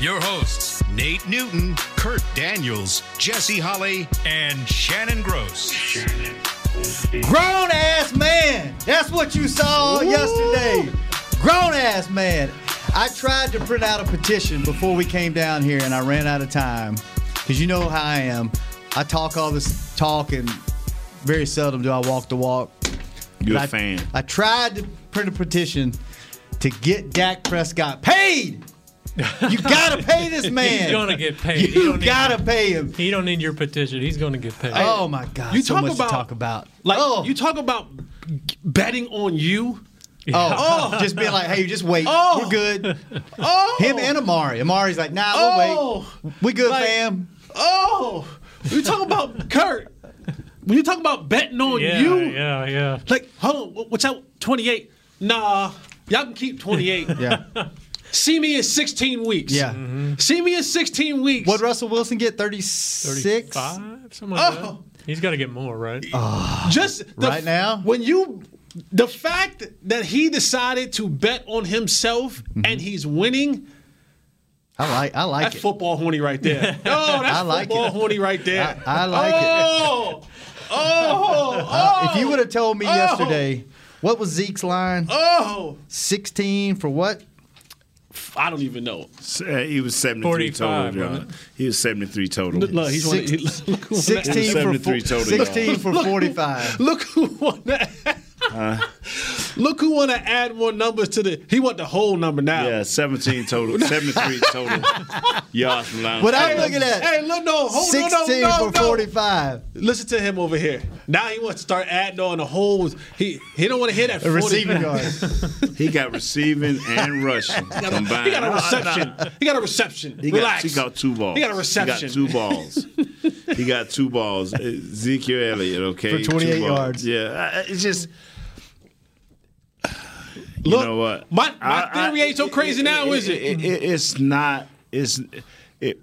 your hosts, Nate Newton, Kurt Daniels, Jesse Holly, and Shannon Gross. Grown ass man. That's what you saw yesterday. Grown ass man. I tried to print out a petition before we came down here and I ran out of time. Because you know how I am. I talk all this talk and very seldom do I walk the walk. You're But a I, fan. I tried to print a petition to get Dak Prescott paid. You gotta pay this man. He's gonna get paid. You don't need- gotta pay him. He don't need your petition. He's going to get paid. Oh my god! You so talk much about- to talk about. Like oh, you talk about betting on you. Oh, just being like, hey, just wait. Oh. We're good. Oh, Him and Amari. Amari's like, nah, we'll Oh. wait. We good, Like- fam. oh, you talk about Kurt. When you talk about betting on yeah, you, yeah, yeah. like, hold on, what's out? Twenty eight? Nah, y'all can keep twenty eight. Yeah. See me in sixteen weeks. Yeah. Mm-hmm. See me in sixteen weeks. What Russell Wilson get? 36? 35, something like Oh. that. He's got to get more, right? Ah. Just the- Right now? when you the fact that he decided to bet on himself Mm-hmm. and he's winning. I like I like That's it. football horny right there. Oh, that's I like football it. horny right there. I- I like it. oh, Oh, oh, if you would have told me Oh. yesterday, what was Zeke's line? oh, 16 for what? I don't even know. Uh, he was 73 total. John. He was 73 total. Look, he's one. Six- He, look, who won that- 16 for, 73 total 16 for Look who- 45. Look who won that. Uh, look who want to add more numbers to the. He want the whole number now. Yeah, 17 total. 73 total yards from line. What I'm scrimmage. looking at, Hey, look, no, hold on, 16 no, no, for no. 45. Listen to him over here. Now he wants to start adding on the whole. He he don't want to hit that A receiving yards. He got receiving and rushing combined. He got a reception. He got a reception. He got, Relax. he got two balls. He got a reception. He got two balls. he got two balls. Ezekiel Elliott, okay, For 28 yards. Yeah, it's just. You Look, know what? my- my theory ain't so crazy now, is it? It's not. It's it.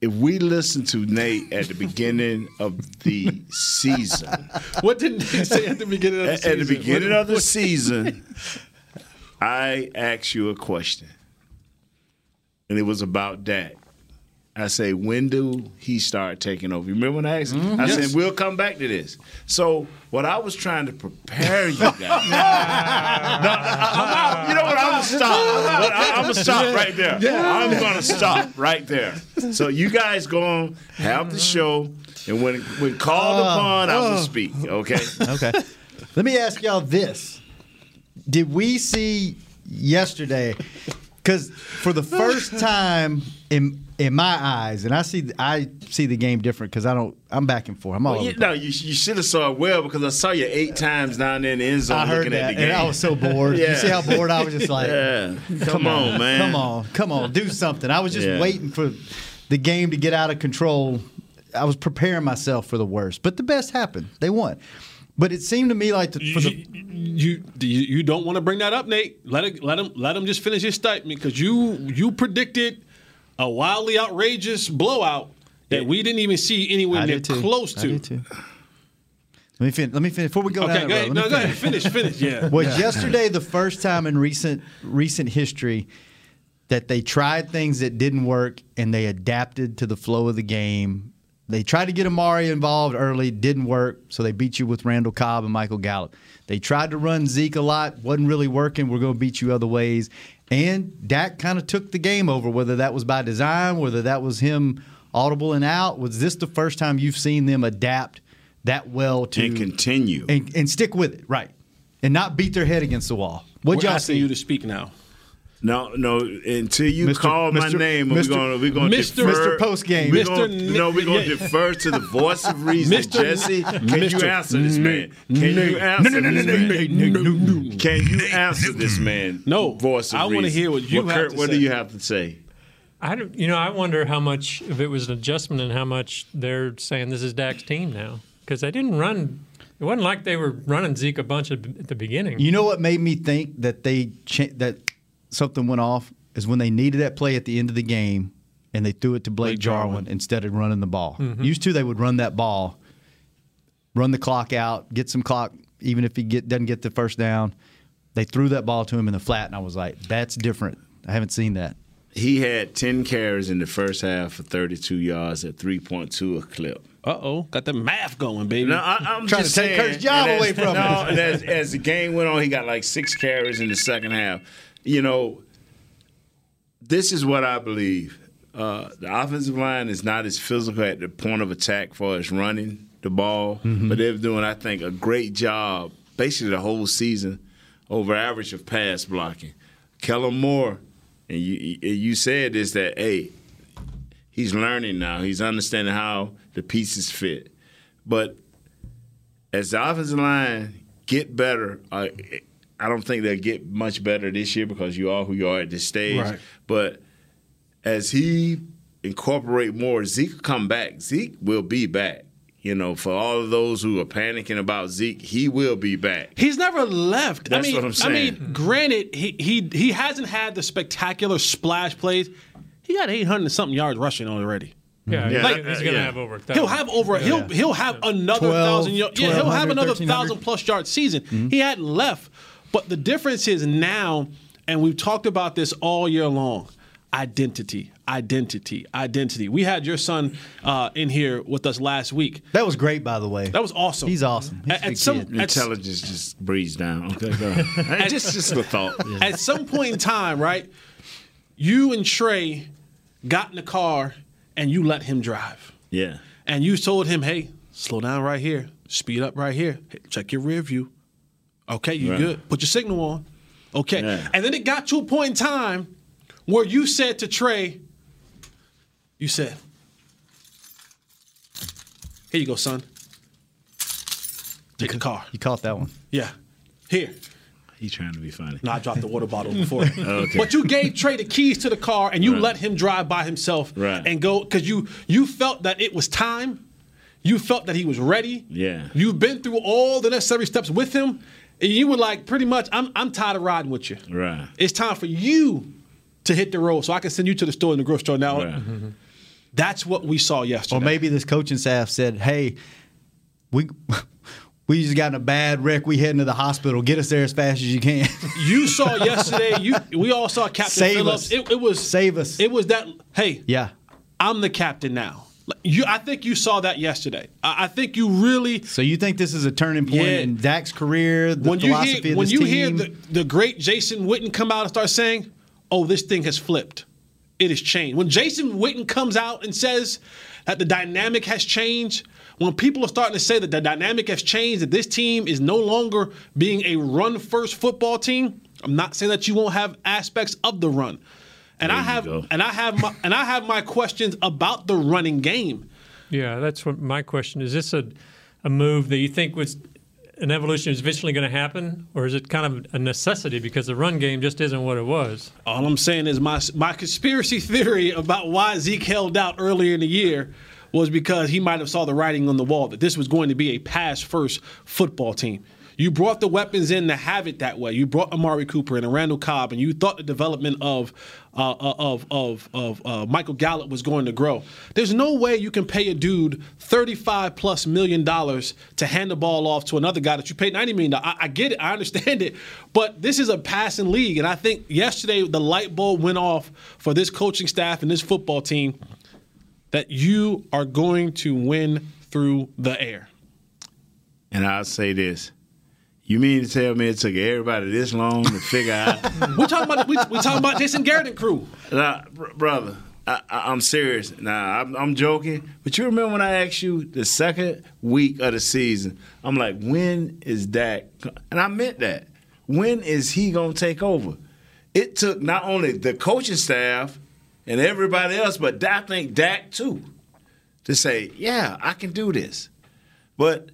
If we listen to Nate at the beginning of the season, What did Nick say at the beginning of the at, season? at the beginning of the season, I asked you a question, and it was about Dak. I say, when do he start taking over? You remember when I asked? you? I said, we'll come back to this. So what I was trying to prepare you guys. No, I- I- you know what? I'm gonna stop. I, am gonna stop right there. I'm gonna stop right there. So you guys go on, have the show, and when when called oh. upon, I will oh. speak. Okay. Okay. Let me ask y'all this. Did we see yesterday cuz for the first time in in my eyes and I see I see the game different cuz I don't I'm back and forth. I'm all Well, you, no, you, you should have saw it well because I saw you eight times down there in the end zone I heard looking that, at the game. and I was so bored. yeah. You see how bored I was? Just like, yeah. Come, on, man. come on, come on, do something. I was just Yeah. waiting for the game to get out of control. I was preparing myself for the worst, but the best happened. They won. But it seemed to me like the, for the you, you you don't want to bring that up, Nate. Let it let him let him just finish his statement because you you predicted a wildly outrageous blowout that we didn't even see anywhere near close to. Let me finish. Let me finish before we go Okay, down go ahead. No, me go ahead. Finish, finish. Yeah. Was yesterday the first time in recent recent history that they tried things that didn't work and they adapted to the flow of the game? They tried to get Amari involved early, didn't work, so they beat you with Randall Cobb and Michael Gallup. They tried to run Zeke a lot, wasn't really working. We're going to beat you other ways. And Dak kind of took the game over, whether that was by design, whether that was him audible and out. Was this the first time you've seen them adapt that well to And continue. and, and stick with it, right? And not beat their head against the wall. What'd We're y'all asking see? you to speak now. No, no. Until you Mr. call my Mr. name, we're going to we're going to Mr. defer. Mr. Postgame. We're Mr. gonna, Nick- no, we're going to defer to the voice of reason, Mr. Jesse. Can you answer this man? Can you answer this man? Can you answer this man? No. voice of I wanna hear what you well, have Kurt, to what say. do you have to say? I don't, you know, I wonder how much if it was an adjustment and how much they're saying this is Dak's team now. because they didn't run. It wasn't like they were running Zeke a bunch at at the beginning. You know what made me think that they cha- that something went off is when they needed that play at the end of the game and they threw it to Blake, Blake Jarwin, Jarwin. instead of running the ball. Mm-hmm. Used to they would run that ball, run the clock out, get some clock, even if he get doesn't get the first down. They threw that ball to him in the flat, and I was like, "That's different. I haven't seen that." He had 10 carries in the first half for 32 yards at 3.2 a clip. Uh oh, got the math going, baby. No, I, I'm Trying just to take saying, Kurt's job and as- away from no, him. and as, as the game went on, he got like six carries in the second half. You know, this is what I believe. Uh, the offensive line is not as physical at the point of attack for us running the ball, Mm-hmm. but they're doing, I think, a great job basically the whole season over average of pass blocking. Kellen Moore, and you you said this that hey, he's learning now. He's understanding how the pieces fit. But as the offensive line get better, uh, I don't think they'll get much better this year because you are who you are at this stage. Right. But as he incorporate more, Zeke will come back. Zeke will be back. You know, for all of those who are panicking about Zeke, he will be back. He's never left. That's I mean, what I'm saying. I mean, saying. Mm-hmm. granted, he he he hasn't had the spectacular splash plays. He got 800 something yards rushing already. yeah, mm-hmm. Yeah. he's, Like, he's going to yeah. have over. A He'll have over. He'll he'll have another 12, thousand. Yard, yeah, he'll have another thousand plus yard season. He hadn't left, but the difference is now, and we've talked about this all year long. Identity, identity, identity. We had your son uh, in here with us last week. That was great, by the way. That was awesome. He's awesome. He's At, good at some kid. at, Intelligence just breathes down. Okay, go ahead. just just a thought. at some point in time, right? You and Trey got in the car and you let him drive. Yeah. and you told him, "Hey, slow down right here, speed up right here, Hey, check your rear view." Okay, you Right. good? Put your signal on. Okay, Yeah. and then it got to a point in time where you said to Trey, "You said, here you go, son. Take the car. You caught that one. Yeah, here." He's trying to be funny. No, I dropped the water bottle before. Okay. But you gave Trey the keys to the car and you Right. let him drive by himself Right. and go because you you felt that it was time. You felt that he was ready. Yeah. You've been through all the necessary steps with him, and you were like, pretty much, I'm I'm tired of riding with you. Right. It's time for you to hit the road so I can send you to the store in the grocery store now. Right. Mm-hmm. That's what we saw yesterday. Or maybe this coaching staff said, "Hey, we we just got in a bad wreck. We heading to the hospital. Get us there as fast as you can." you saw yesterday. You we all saw Captain Save Phillips. us. It, it was Save us. It was that. Hey, yeah. I'm the captain now. You, I think you saw that yesterday. I, I think you really So you think this is a turning point Yeah. in Dak's career? The when you hear when you team? hear the, the great Jason Witten come out and start saying, "Oh, this thing has flipped. It has changed." When Jason Witten comes out and says that the dynamic has changed, when people are starting to say that the dynamic has changed, that this team is no longer being a run-first football team, I'm not saying that you won't have aspects of the run. And I have go. and I have my and I have my questions about the running game. Yeah, that's what my question is. This a a move that you think was an evolution is eventually going to happen, or is it kind of a necessity because the run game just isn't what it was? All I'm saying is my my conspiracy theory about why Zeke held out earlier in the year was because he might have saw the writing on the wall that this was going to be a pass first football team. You brought the weapons in to have it that way. You brought Amari Cooper and Randall Cobb, and you thought the development of uh, of of of uh, Michael Gallup was going to grow. There's no way you can pay a dude 35 plus million dollars to hand the ball off to another guy that you paid 90 million. I, I get it, I understand it, but this is a passing league, and I think yesterday the light bulb went off for this coaching staff and this football team that you are going to win through the air. And I'll say this. You mean to tell me it took everybody this long to figure out? We're talking about we, we talking about Jason Garrett and crew. Nah, br- brother, I, I, I'm serious. Nah, I'm, I'm joking. But you remember when I asked you the second week of the season? I'm like, when is Dak? And I meant that. When is he gonna take over? It took not only the coaching staff and everybody else, but I think Dak too, to say, yeah, I can do this. But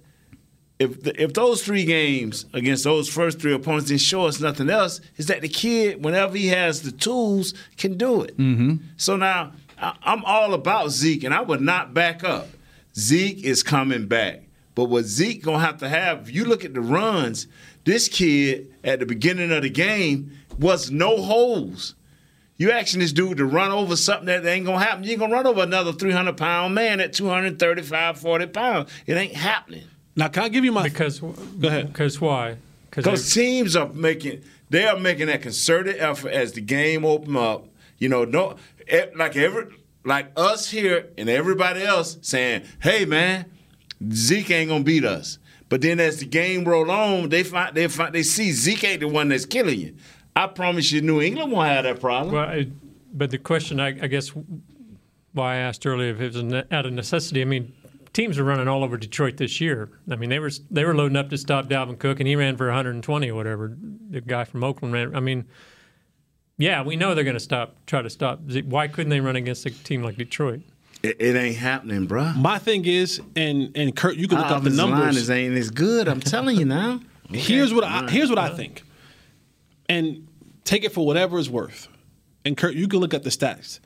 if the, if those three games against those first three opponents didn't show us nothing else, is that the kid, whenever he has the tools, can do it. Mm-hmm. So now I, I'm all about Zeke, and I would not back up. Zeke is coming back, But what Zeke gonna have to have, if you look at the runs, this kid at the beginning of the game was no holes. You asking this dude to run over something that ain't gonna happen. You ain't gonna run over another 300 pound man at 235, 40 pounds. It ain't happening. Now, can I give you my Because Go ahead. Because why? Because teams are making they are making that concerted effort as the game open up. You know, no like every like us here and everybody else saying, "Hey, man, Zeke ain't gonna beat us." But then as the game roll on, they find they find they see Zeke ain't the one that's killing you. I promise you, New England won't have that problem. Well, I, but the question, I, I guess, why I asked earlier if it was a ne- out of necessity. I mean, teams are running all over Detroit this year. I mean, they were they were loading up to stop Dalvin Cook, and he ran for 120 or whatever. The guy from Oakland ran. I mean, yeah, we know they're going to stop, try to stop. Why couldn't they run against a team like Detroit? It, it ain't happening, bruh. my thing is, and and Kurt, you can look up the Offensive line numbers. is ain't as good. I'm telling you now. Here's what I here's what I think, and take it for whatever it's worth. And Kurt, you can look at the stats.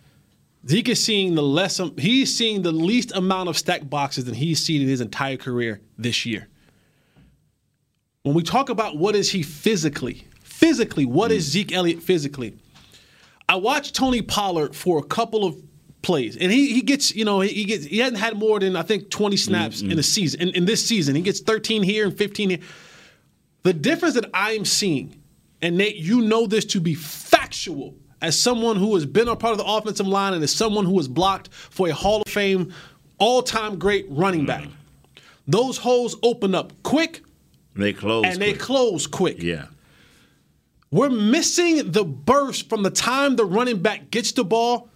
Zeke is seeing the less. Um, he's seeing the least amount of stack boxes than he's seen in his entire career this year. When we talk about what is he physically, physically, what is mm. Zeke Elliott physically? I watched Tony Pollard for a couple of plays, and he he gets you know he gets he hasn't had more than I think 20 mm, snaps in a mm. season. In, in this season, he gets 13 here and 15 here. The difference that I'm seeing, and Nate, you know this to be factual, as someone who has been a part of the offensive line and as someone who has blocked for a Hall of Fame, all-time great running back. Those holes open up quick They close. and they close quick. Yeah. We're missing the burst from the time the running back gets the ball,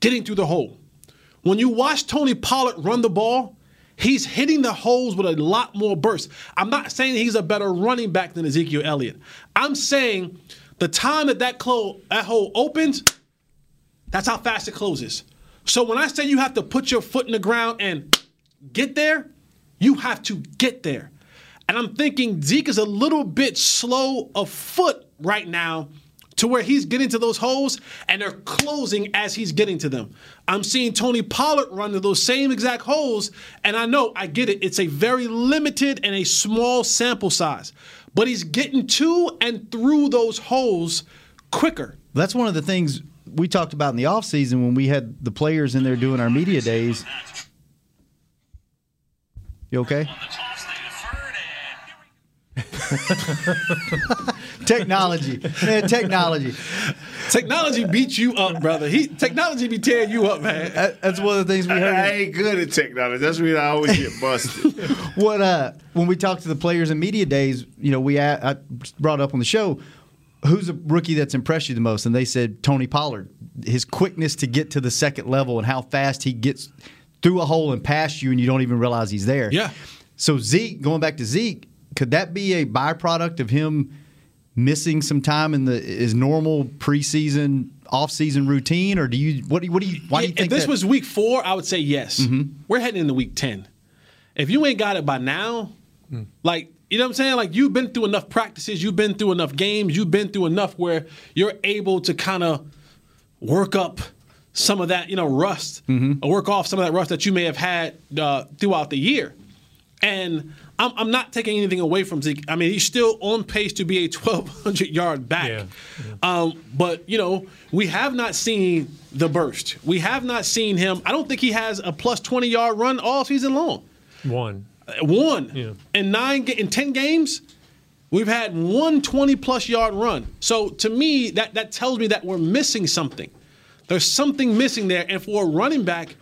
getting through the hole. When you watch Tony Pollard run the ball, he's hitting the holes with a lot more burst. I'm not saying he's a better running back than Ezekiel Elliott. I'm saying the time that that, clo- that hole opens, that's how fast it closes. So when I say you have to put your foot in the ground and get there, you have to get there. And I'm thinking Zeke is a little bit slow of foot right now to where he's getting to those holes and they're closing as he's getting to them. I'm seeing Tony Pollard run to those same exact holes, and I know, I get it. It's a very limited and a small sample size, but he's getting to and through those holes quicker. That's one of the things we talked about in the offseason when we had the players in there doing our media days. You okay? technology. Man, technology. Technology beats you up, brother. He technology be tearing you up, man. That- That's one of the things we heard. I ain't good at technology. That's the reason I always get busted. what uh when we talked to the players in media days, you know, we a- I brought up on the show who's a rookie that's impressed you the most, and they said Tony Pollard. His quickness to get to the second level and how fast he gets through a hole and past you, and you don't even realize he's there. Yeah. So Zeke, going back to Zeke, could that be a byproduct of him missing some time in the his normal preseason, off-season routine, or do you what do you what do you why do you if this that- was week four, I would say yes. Mm-hmm. We're heading into week ten. If you ain't got it by now, Hmm. like you know what I'm saying, like you've been through enough practices, you've been through enough games, you've been through enough where you're able to kind of work up some of that, you know, rust, Mm-hmm. or work off some of that rust that you may have had uh, throughout the year. And I'm, I'm not taking anything away from Zeke. I mean, he's still on pace to be a 1,200 yard back. Yeah, Um, but, you know, we have not seen the burst. We have not seen him. I don't think he has a plus 20 yard run all season long. One. Uh, One. Yeah. In nine, in 10 games, we've had one 20 plus yard run. So to me, that, that tells me that we're missing something. There's something missing there. And for a running back,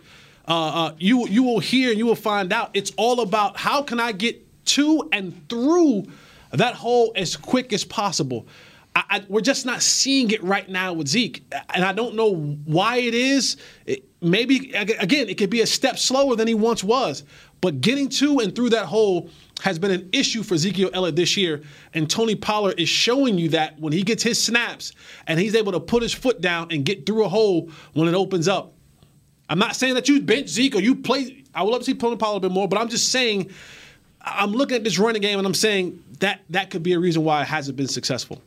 uh, uh, you you will hear and you will find out. It's all about how can I get to and through that hole as quick as possible. I, I, we're just not seeing it right now with Zeke, and I don't know why it is. It, maybe again, it could be a step slower than he once was. But getting to and through that hole has been an issue for Ezekiel Elliott this year, and Tony Pollard is showing you that when he gets his snaps and he's able to put his foot down and get through a hole when it opens up. I'm not saying that you bench Zeke or you play. I would love to see Tony Pollard a bit more, but I'm just saying I'm looking at this running game and I'm saying that that could be a reason why it hasn't been successful.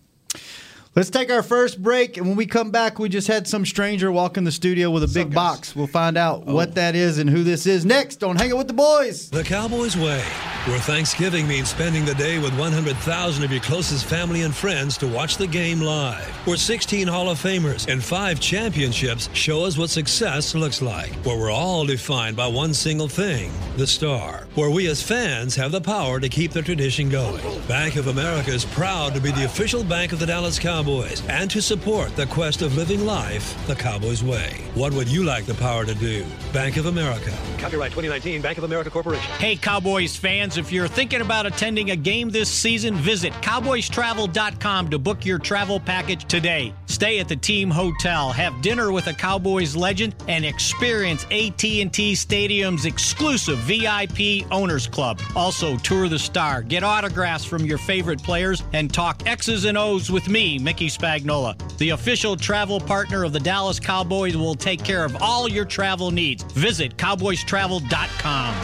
Let's take our first break, and when we come back, we just had some stranger walk in the studio with a big box. We'll find out what that is and who this is next on Hanging With the Boys. The Cowboys Way, where Thanksgiving means spending the day with 100,000 of your closest family and friends to watch the game live. Where 16 Hall of Famers and five championships show us what success looks like. Where we're all defined by one single thing the star. Where we as fans have the power to keep the tradition going. Bank of America is proud to be the official bank of the Dallas Cowboys and to support the quest of living life the Cowboys way. What would you like the power to do? Bank of America. Copyright 2019 Bank of America Corporation. Hey, Cowboys fans, if you're thinking about attending a game this season, visit cowboystravel.com to book your travel package today. Stay at the team hotel, have dinner with a Cowboys legend, and experience AT&T Stadium's exclusive VIP Owners Club. Also, tour the star, get autographs from your favorite players, and talk X's and O's with me, Mickey Spagnola. The official travel partner of the Dallas Cowboys will take care of all your travel needs. Visit cowboystravel.com.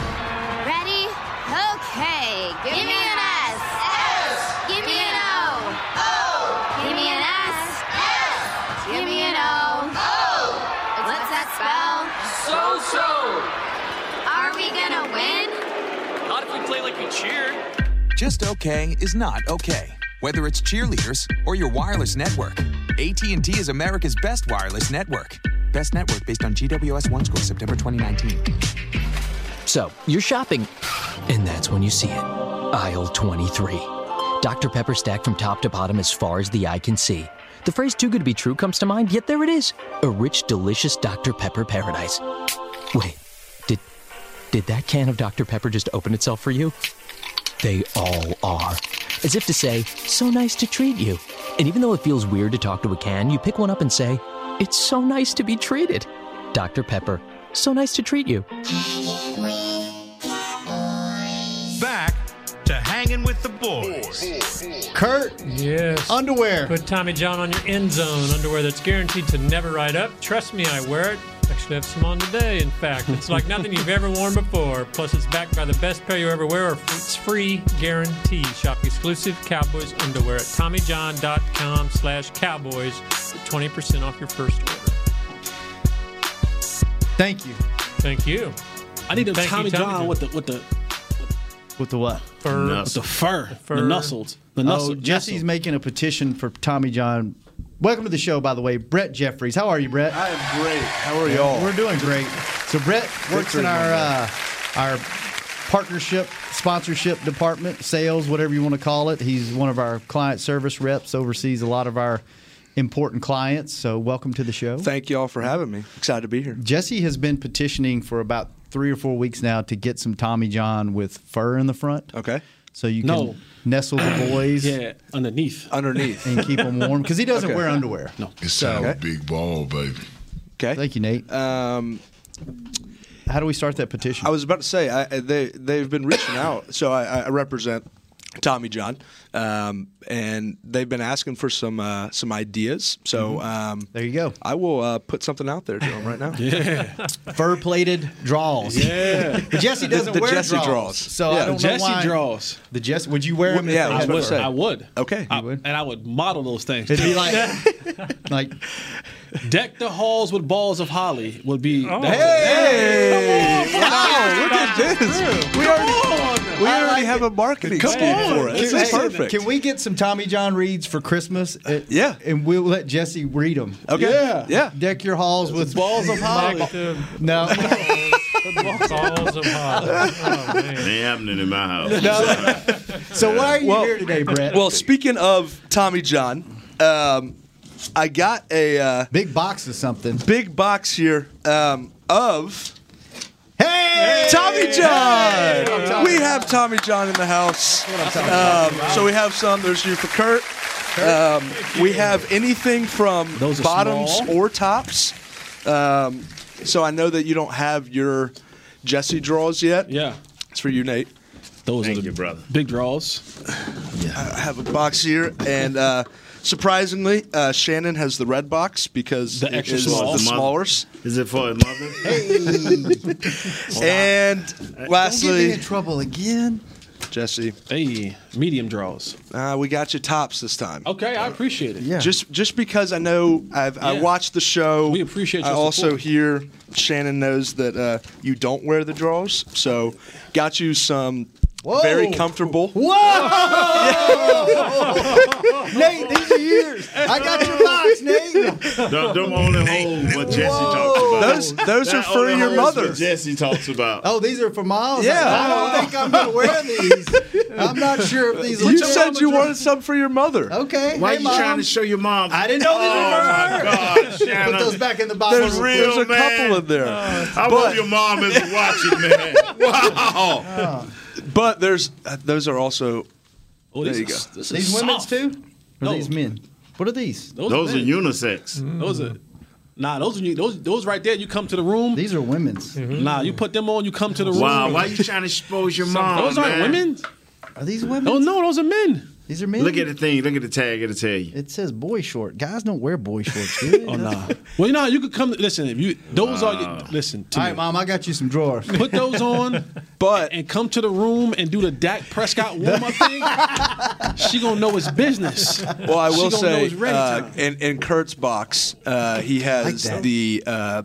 Ready? Okay. Give, me an S. S. Give me an O. O. Give me an S. S. Give me an O. O. What's that spell? So so. Are we gonna win? Not if we play like we cheer. Just okay is not okay. Whether it's cheerleaders or your wireless network, AT&T is America's best wireless network. Best network based on GWS One score September 2019. So, you're shopping, and that's when you see it. Aisle 23. Dr. Pepper stacked from top to bottom as far as the eye can see. The phrase too good to be true comes to mind, yet there it is. A rich, delicious Dr. Pepper paradise. Wait, did did that can of Dr. Pepper just open itself for you? They all are. As if to say, so nice to treat you. And even though it feels weird to talk to a can, you pick one up and say, it's so nice to be treated. Dr. Pepper, so nice to treat you. Back to hanging with the boys. Kurt, Yes. underwear. Put Tommy John on your end zone underwear that's guaranteed to never ride up. Trust me, I wear it. Actually, have some on today. In fact, it's like nothing you've ever worn before. Plus, it's backed by the best pair you ever wear. Or it's free guarantee. Shop exclusive Cowboys underwear at TommyJohn.com/slash/Cowboys for twenty percent off your first order. Thank you. Thank you. I need a Thank you, Tommy Tommy John John. with the with the With the what? For with the fur, fur. the nuzzles, the Oh. Jesse's nuzzle. making a petition for Tommy John. Welcome to the show, by the way, Brett Jeffries. How are you, Brett? I am great. How are y'all? We're doing great. So Brett works in our uh, our partnership, sponsorship department, sales, whatever you want to call it. He's one of our client service reps, oversees a lot of our important clients. So welcome to the show. Thank y'all for having me. Excited to be here. Jesse has been petitioning for about three or four weeks now to get some Tommy John with fur in the front. Okay. So you can No. nestle the boys Yeah, underneath. Underneath. and keep them warm because he doesn't Okay. wear underwear. No. It's our big ball, baby. Okay. Thank you, Nate. Um, How do we start that petition? I was about to say I, they they've been reaching out. So I, I represent Tommy John, um, and they've been asking for some uh, some ideas. So um, there you go. I will uh, put something out there to them right now. Yeah. Fur plated draws. Yeah. But Jesse doesn't The wear Jesse draws. draws. So Yeah. I don't Jesse know why. draws. The Jesse, would you wear them? Well, yeah, I they was had gonna fur? say. I would. Okay. I- would? and I would model those things. It'd be like, like Deck the halls with balls of holly would be. Oh. Hey! Wow! Look at this. We already we I already like have it. a marketing Come scheme on. for it. This Can- is perfect. Can we get some Tommy John reads for Christmas? Uh, Yeah. and we'll let Jesse read them. Okay. Yeah. Yeah. Deck your halls with balls of holly. Back to no. balls of holly. Oh, man. Ain't happening in my house. No. so why are you Well- here today, Brett? Well, speaking of Tommy John, um, I got a uh, big box of something. big box here um, of Hey, Tommy John. We have Tommy John in the house. Um, so we have some. There's you for Kurt. Um, we have anything from Those bottoms small. or tops. Um, so I know that you don't have your Jesse draws yet. Yeah. It's for you, Nate. Those Thank are the you, brother. big draws. Yeah. I have a box here, and uh, Surprisingly, uh, Shannon has the red box because The it is small. the The. Is it for mother? And Don't get me lastly, in trouble again. Jesse, Hey, medium draws. uh, we got you tops this time. Okay, I appreciate it. Yeah. Just just because I know I've I watched the show. We appreciate I also support. hear Shannon knows that uh, you don't wear the draws, so got you some Whoa. Very comfortable. Whoa! Nate, these are yours. I got your box, Nate. Don't, don't only hold what Jesse Whoa. talks about. Those, those are for your mother. Jesse talks about. Oh, these are for Miles. Yeah. I don't think I'm gonna wear these. I'm not sure if these. You said you wanted some for your mother. Okay. Why hey, are you mom? trying to show your mom? I didn't know these oh, were. Oh God! Put those back in the box. There's, there's a man. couple in there. Uh, I but, hope your mom is watching, man. Wow. Uh, but there's uh, those are also. Oh, there you go. Are, these soft. women's too? Or no. these men? What are these? Those, those are, unisex. Mm. Those are. Nah, those are those those right there. You come to the room. These are women's. Mm-hmm. Nah, you put them on. You come to the room. Wow, why are you trying to expose your mom? Those aren't man. women. Are these women? Oh no, those are men. These are men. Look at the thing. Look at the tag. It'll tell you. It says boy short. Guys don't wear boy shorts. Dude. oh no. Nah. Well, you know you could come. Listen, if you those wow. are listen. To All right, me. mom, I got you some drawers. Put those on, but and come to the room and do the Dak Prescott warm up thing. she gonna know it's business. Well, I will say, uh, in in Kurt's box, uh, he has like the. Uh,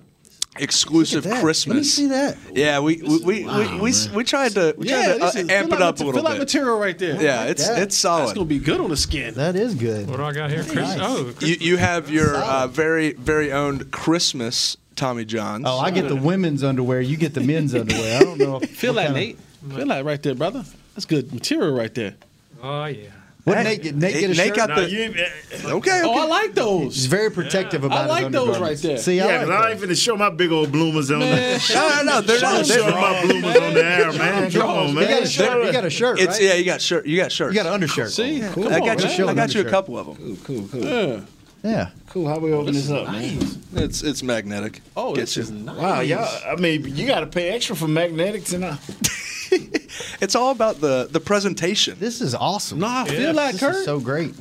exclusive Christmas. Let me see that. Yeah, we we we, wow, we, we, we, tried to we yeah, tried to uh, amp it up, a little bit. Fill out material right there. Yeah, like it's that. it's solid. It's gonna be good on the skin. That is good. What do I got here? Chris- nice. Oh, you, you, have your uh, very very own Christmas Tommy John's. Oh, I get the women's underwear. You get the men's underwear. I don't know. Feel that, Nate. Feel that right there, brother. That's good material right there. Oh yeah. What Nate get? Nate get a Nate shirt. Got no, the, okay, eh, okay, Oh, I like those. He's very protective yeah. about. I like those right there. See, I yeah, like I ain't finna show my big old bloomers on. there. the, no, no, they're not. Showing my bloomers on the air, man. Come on, man. You got a shirt. You got a shirt. Right? It's yeah. You got shirt. You got shirt. You got an undershirt. See. I got on, you. I got you a couple of them. Cool, cool, cool. Yeah. Yeah. Cool. How we oh, open oh, this, this up, nice. man? It's it's magnetic. Oh, it's just nice. Wow, Yeah. I mean, you got to pay extra for magnetics and. I- it's all about the the presentation. This is awesome. Nah, I feel like this Kurt. so great.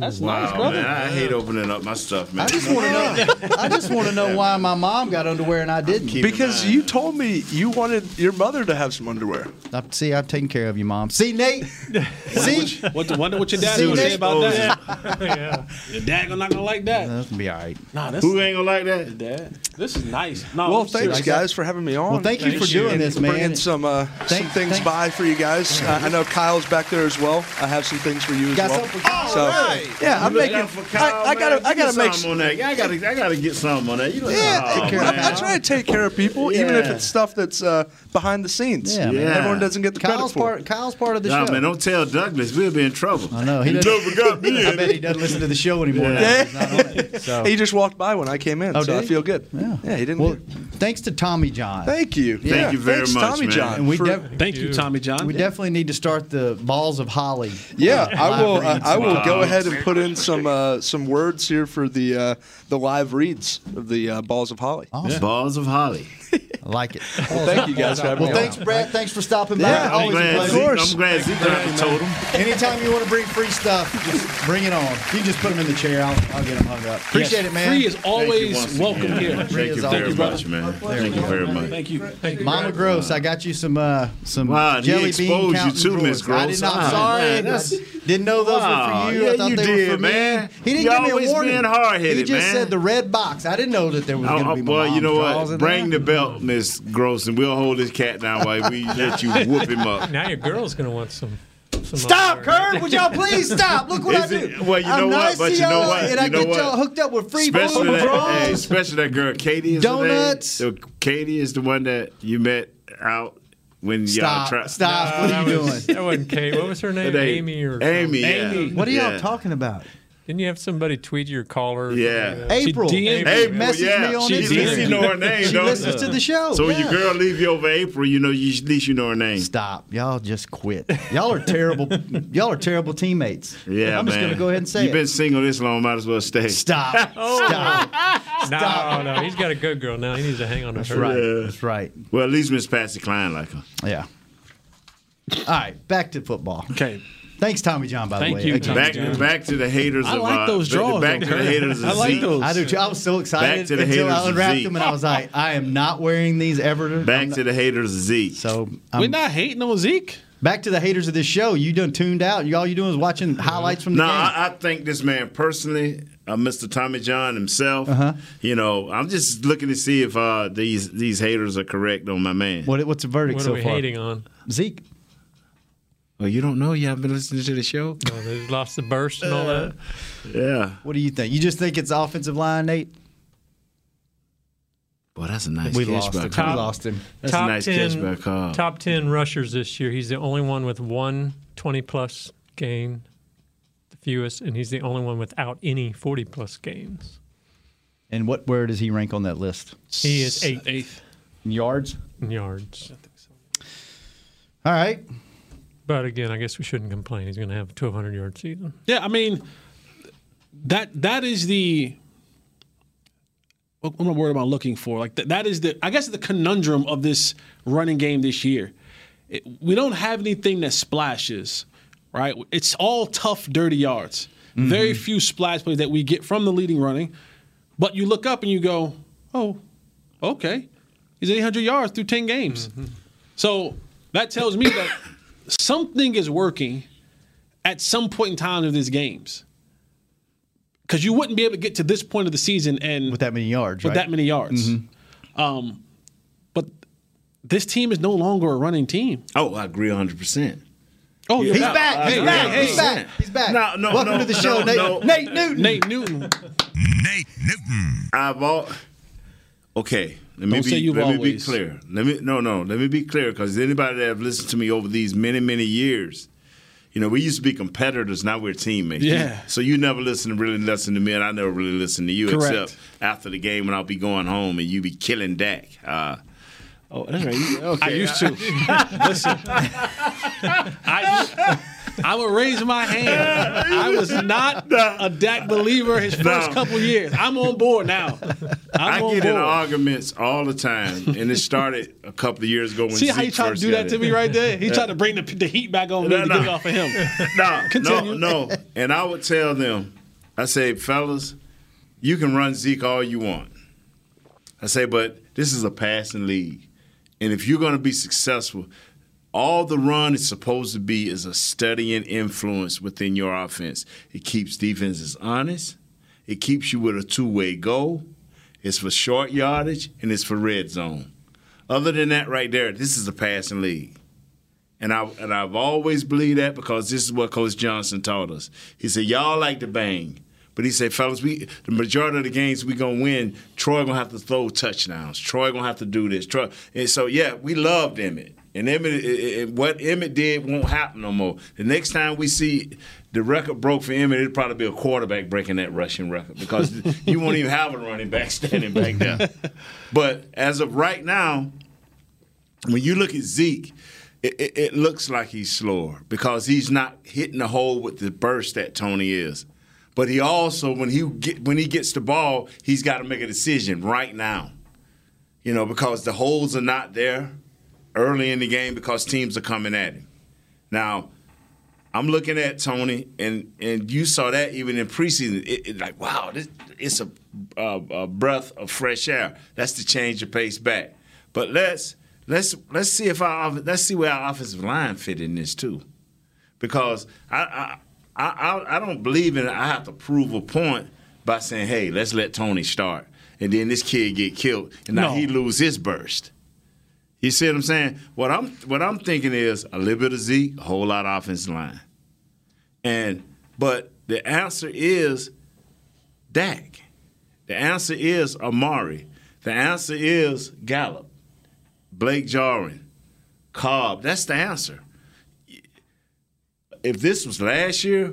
That's wow, nice, brother. Man, I hate opening up my stuff, man. I just want to know. I just want to know why my mom got underwear and I didn't. Because you told me you wanted your mother to have some underwear. See, I've taken care of you, mom. See, Nate. See, what the, wonder what your dad would say about that. yeah, your dad not gonna like that. That's gonna be all right. Nah, this who ain't gonna like that? Dad, this is nice. No, well, thanks serious. guys for having me on. Well, thank, thank you for you. doing this, man. Bringing some uh, thank, some things thank. by for you guys. Uh, I know Kyle's back there as well. I have some things for you as well. So. Yeah, I'm making. Kyle, I, I, gotta. I gotta make on that. I gotta, I gotta get something on that. You yeah, I, I, try to take care of people, yeah. even if it's stuff that's uh, behind the scenes. Yeah, man. Everyone doesn't get the Kyle's credit part, for. it. Kyle's part of the Nah, show. man, don't tell Douglas. We'll be in trouble. I know. He doesn't- never got me I bet he doesn't listen to the show anymore. Yeah. So. He just walked by when I came in, Oh, so did I feel good. Yeah, he didn't. Well, thanks to Tommy John. thank you. Thank you very Thanks, much, Tommy man. John. and we, def- Thank you, Tommy John. we definitely need to start the balls of holly. Yeah, uh, I will. Uh, I will go ahead and put in some uh, some words here for the uh, the live reads of the uh, Balls of Holly. Balls of Holly. I like it. Well, thank you guys having well, me. thanks, on. Brett. Thanks for stopping by. Yeah, I'm Always glad, a pleasure. Of course. I'm glad Zeke told him. Anytime you want to bring free stuff, just bring it on. You can just put them in the chair. I'll, I'll get them hung up. Appreciate yes, it, man. Free is always welcome again. here. Thank you very awesome. much, man. Thank you very much. Thank you. Thank you. Mama Gross, I got you some uh, some wow, jelly he exposed bean you too, Miss Gross. I did not. Sorry. Didn't know those wow, were for you. Yeah, I thought you they did, were for man. me. He didn't you give me a warning. Being hard-headed, he just man. said the red box. I didn't know that there was going to be Well, you know what? Bring the belt, Miss Gross, and we'll hold this cat down while we let you whoop him up. Now your girl's going to want some. Some stop, Kurt! Would y'all please stop? Look what Is I do. It, well, you know I'm what? But you know what? And I get y'all hooked up with free especially that, hey, especially that girl, Katie. Donuts. Katie is the one that you met out when stop, y'all try. Stop! No, what are you doing? That wasn't Kate. What was her name? Amy or Amy. Amy. Yeah. What are y'all yeah. talking about? Didn't you have somebody tweet your caller? Yeah. April. She DM'd April messaged yeah. me on she, Instagram. She know her name. she listens to the show. So yeah. your girl leave you over April, you know, you, at least you know her name. Stop. Y'all just quit. Y'all are terrible. y'all are terrible teammates. Yeah, I'm man. just going to go ahead and say You've it. been single this long, might as well stay. Stop. oh. Stop. Stop. No, no. He's got a good girl now. He needs to hang on to That's her. Right. Yeah. That's right. Well, at least Miss Patsy Klein like her. Yeah. All right. Back to football. Okay. Thanks, Tommy John. By Thank the way, you, Tommy back, John. back to the haters. I of, like uh, those uh, draws. Back, to the haters. Of I like those. I do too. I was so excited back to the until I unwrapped them, and I was like, I am not wearing these ever. Back to the haters, Zeke. So I'm, we're not hating on Zeke. Back to the haters of this show. You done tuned out. You all you doing is watching highlights from the no, game. No, I, I think this man personally uh, Mr. Tommy John himself. Uh-huh. You know, I'm just looking to see if uh, these these haters are correct on my man. What what's the verdict what so far? What are we far? hating on? Zeke. Oh, you don't know? You haven't been listening to the show? Oh, they lost the burst and all that. Uh, yeah. What do you think? You just think it's offensive line, Nate? Boy, that's a nice We catch lost by him. Carl. We lost him. That's top a nice 10, catch by Carl. Top 10 rushers this year. He's the only one with one 20 plus gain, the fewest, and he's the only one without any 40 plus gains. And what where does he rank on that list? He is eighth. Eighth. In yards? In yards. All right. But again, I guess we shouldn't complain. He's going to have a 1,200 yard season. Yeah, I mean, that that is the what what word am I worried about looking for? Like that, that is the I guess the conundrum of this running game this year. It, we don't have anything that splashes, right? It's all tough, dirty yards. Mm-hmm. Very few splash plays that we get from the leading running. But you look up and you go, oh, okay, he's 800 yards through 10 games. Mm-hmm. So that tells me that something is working at some point in time of these games. Because you wouldn't be able to get to this point of the season and With that many yards, with right? that many yards. Um, but this team is no longer a running team. Oh, I agree 100%. Oh, Yeah. He's No, back. I He's agree back. He's 100%. back. He's back. No, no, Welcome no, to the show, no, Nate, no. Nate Newton. Nate Newton. Nate Newton. I've all okay. Let me Don't be, let me be always. clear. Let me no no. Let me be clear because anybody that have listened to me over these many many years, you know, we used to be competitors. Now we're teammates. Yeah. So you never listen to really listen to me, and I never really listen to you Correct. except after the game when I'll be going home and you be killing Dak. Uh, oh, that's right. You- Okay. I used to. Listen, I, I would raise my hand. I was not a Dak believer his first No. couple years. I'm on board now. I I'm on get board. in arguments all the time, and it started a couple of years ago when See how he tried to do that to me right there? He tried to bring the, the heat back on me No, to no. get off of him. no, Continue. no, no. And I would tell them, I say, fellas, you can run Zeke all you want. I say, but this is a passing league. And if you're going to be successful, all the run is supposed to be is a studying influence within your offense. It keeps defenses honest. It keeps you with a two-way goal. It's for short yardage and it's for red zone. Other than that, right there, this is a passing league. And I and I've always believed that because this is what Coach Johnson taught us. He said, Y'all like to bang. But he said, fellas, we the majority of the games we gonna win, Troy gonna have to throw touchdowns. Troy gonna have to do this. Troy and so yeah, we loved Emmitt. And Emmitt it- what Emmitt did won't happen no more. The next time we see the record broke for Emmitt, it'll probably be a quarterback breaking that rushing record because you won't even have a running back standing back there. But as of right now, when you look at Zeke, it, it, it looks like he's slower because he's not hitting the hole with the burst that Tony is. But he also, when he get, when he gets the ball, he's got to make a decision right now. You know, because the holes are not there early in the game because teams are coming at him. Now, I'm looking at Tony, and and you saw that even in preseason. It, it like, wow, this it's a, a, a breath of fresh air. That's to change the pace back. But let's let's let's see if our let's see where our offensive line fit in this too, because I I I, I don't believe in. I have to prove a point by saying, hey, let's let Tony start, and then this kid get killed, and now No. he lose his burst. You see what I'm saying? What I'm what I'm thinking is a little bit of Zeke, a whole lot of offensive line. And but the answer is Dak. The answer is Amari. The answer is Gallup, Blake Jarwin, Cobb. That's the answer. If this was last year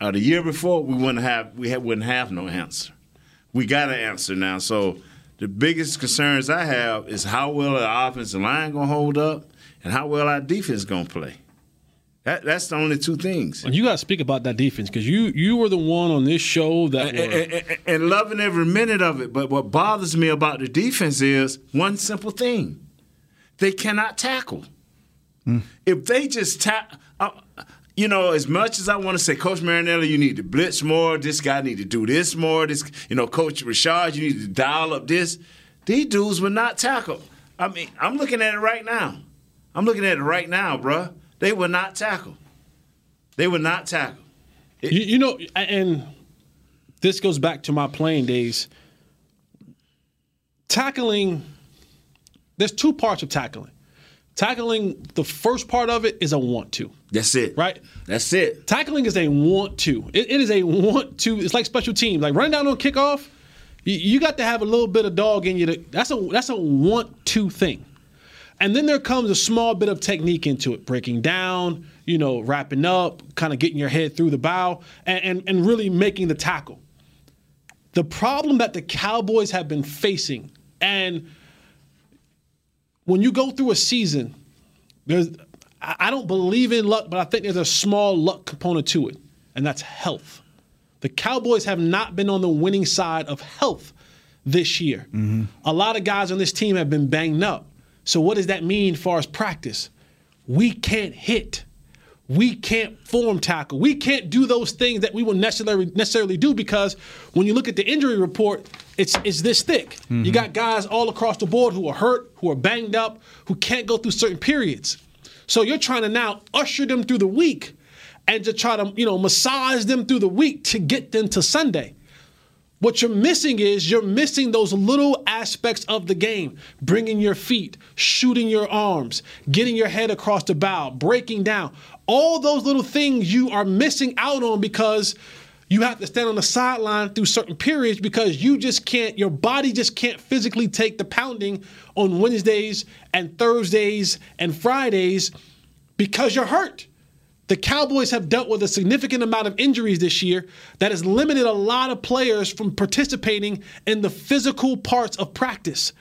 or the year before, we wouldn't have we had, wouldn't have no answer. We got an answer now. So the biggest concerns I have is how well our offensive line gonna hold up and how well our defense gonna play. That, that's the only two things. You got to speak about that defense because you you were the one on this show that and, were, and- and- and loving every minute of it. But what bothers me about the defense is one simple thing: they cannot tackle. If they just tap, uh, you know, as much as I want to say, Coach Marinelli, you need to blitz more. This guy need to do this more. This, you know, Coach Rashad, you need to dial up this. These dudes will not tackle. I mean, I'm looking at it right now. I'm looking at it right now, bruh. They would not tackle. They would not tackle. you, you know, and this goes back to my playing days. Tackling, there's two parts of tackling. Tackling, the first part of it is a want to. That's it. Right? That's it. Tackling is a want to. It, it is a want to. It's like special teams. Like running down on kickoff, you, you got to have a little bit of dog in you. To, that's a that's a want to thing. And then there comes a small bit of technique into it, breaking down, you know, wrapping up, kind of getting your head through the bow, and, and, and really making the tackle. The problem that the Cowboys have been facing, and when you go through a season, there's I don't believe in luck, but I think there's a small luck component to it, and that's health. The Cowboys have not been on the winning side of health this year. Mm-hmm. A lot of guys on this team have been banged up. So what does that mean as far as practice? We can't hit. We can't form tackle. We can't do those things that we will necessarily necessarily do because when you look at the injury report, it's it's this thick. You mm-hmm. got guys all across the board who are hurt, who are banged up, who can't go through certain periods. So you're trying to now usher them through the week and to try to, you know, massage them through the week to get them to Sunday. What you're missing is you're missing those little aspects of the game bringing your feet, shooting your arms, getting your head across the bow, breaking down. All those little things you are missing out on because you have to stand on the sideline through certain periods because you just can't, your body just can't physically take the pounding on Wednesdays and Thursdays and Fridays because you're hurt. The Cowboys have dealt with a significant amount of injuries this year that has limited a lot of players from participating in the physical parts of practice.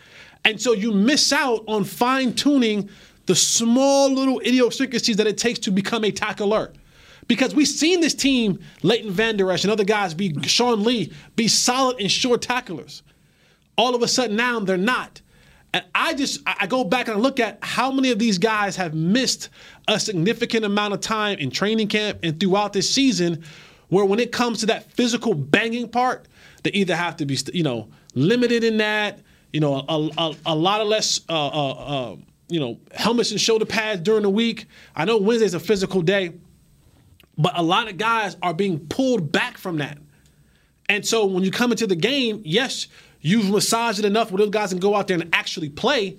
And so you miss out on fine tuning the small little idiosyncrasies that it takes to become a tackler. Because we've seen this team, Leighton Vander Esch and other guys, be Sean Lee, be solid and sure tacklers. All of a sudden now they're not. And I just I I go back and I look at how many of these guys have missed a significant amount of time in training camp and throughout this season, where when it comes to that physical banging part, they either have to be you know limited in that, you know, a, a, a lot of less uh, uh, uh, you know helmets and shoulder pads during the week. I know Wednesday's a physical day, but a lot of guys are being pulled back from that. And so when you come into the game, yes, you've massaged it enough where those guys can go out there and actually play.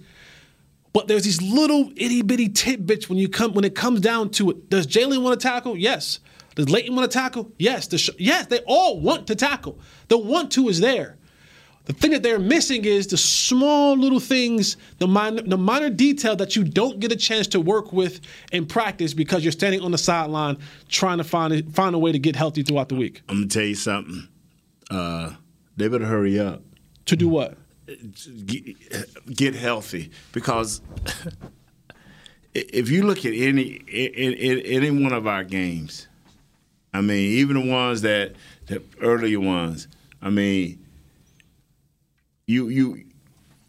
But there's these little itty bitty tidbits when you come when it comes down to it. Does Jaylon want to tackle? Yes. Does Leighton want to tackle? Yes. Does, yes, they all want to tackle. The want to is there. The thing that they're missing is the small little things, the minor, the minor detail that you don't get a chance to work with in practice because you're standing on the sideline trying to find a, find a way to get healthy throughout the week. I'm gonna tell you something. Uh, they better hurry up To do what? get, get healthy because if you look at any in, in, any one of our games, I mean, even the ones that the earlier ones, I mean, you you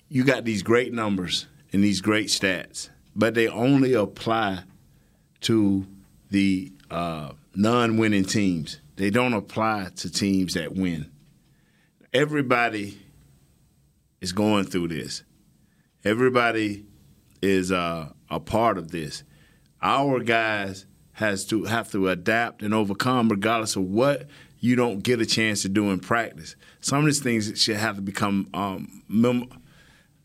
you got these great numbers and these great stats, but they only apply to the uh, non-winning teams. They don't apply to teams that win. Everybody is going through this. Everybody is uh, a part of this. Our guys has to have to adapt and overcome, regardless of what you don't get a chance to do in practice. Some of these things should have to become um, mem-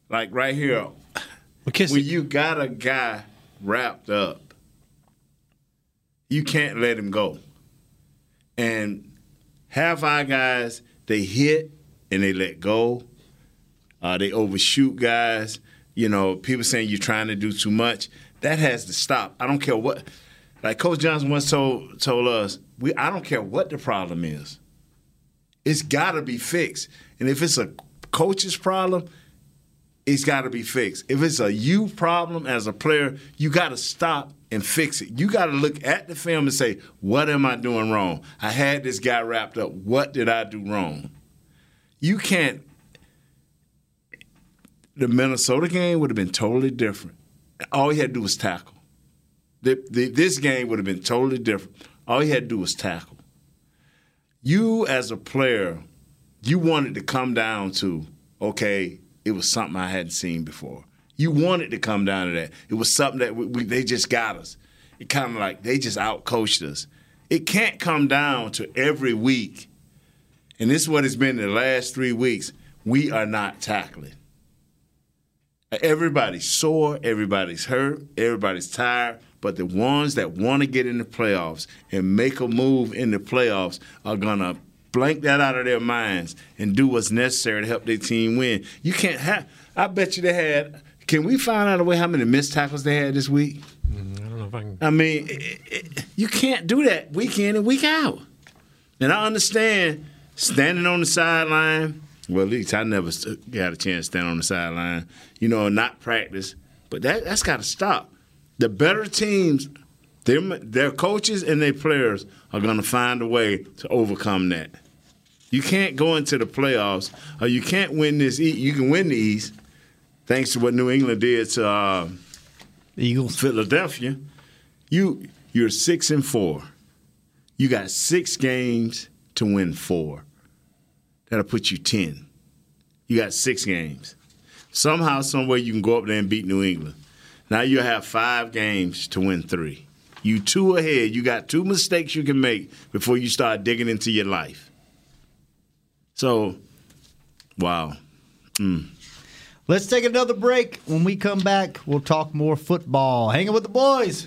like right here. When you got a guy wrapped up, you can't let him go. And half our guys, they hit and they let go. Uh, they overshoot guys. You know, people saying you're trying to do too much. That has to stop. I don't care what. Like Coach Johnson once told told us, we I don't care what the problem is. It's got to be fixed. And if it's a coach's problem, it's got to be fixed. If it's a you problem as a player, you got to stop and fix it. You got to look at the film and say, what am I doing wrong? I had this guy wrapped up. What did I do wrong? You can't. The Minnesota game would have been totally different. All he had to do was tackle. The, the, this game would have been totally different. All he had to do was tackle. You, as a player, you wanted to come down to, okay, it was something I hadn't seen before. You wanted to come down to that. It was something that we, we, they just got us. it kind of like they just outcoached us. It can't come down to every week, and this is what it's been the last three weeks. We are not tackling. Everybody's sore, everybody's hurt, everybody's tired, but the ones that want to get in the playoffs and make a move in the playoffs are gonna blank that out of their minds and do what's necessary to help their team win. You can't have. I bet you they had. Can we find out a way how many missed tackles they had this week? Mm, I don't know if I can. I mean, it, it, you can't do that week in and week out. And I understand standing on the sideline. Well, at least I never got a chance to stand on the sideline. You know, not practice. But that that's got to stop. The better teams, their their coaches and their players are going to find a way to overcome that. You can't go into the playoffs, or you can't win this. E- You can win the East, thanks to what New England did to uh, Eagles, Philadelphia. You you're six and four. You got six games to win four. That'll put you ten. You got six games. Somehow, somewhere, you can go up there and beat New England. Now you have five games to win three. You two ahead. You got two mistakes you can make before you start digging into your life. So, wow. Mm. Let's take another break. When we come back, we'll talk more football. Hanging with the boys.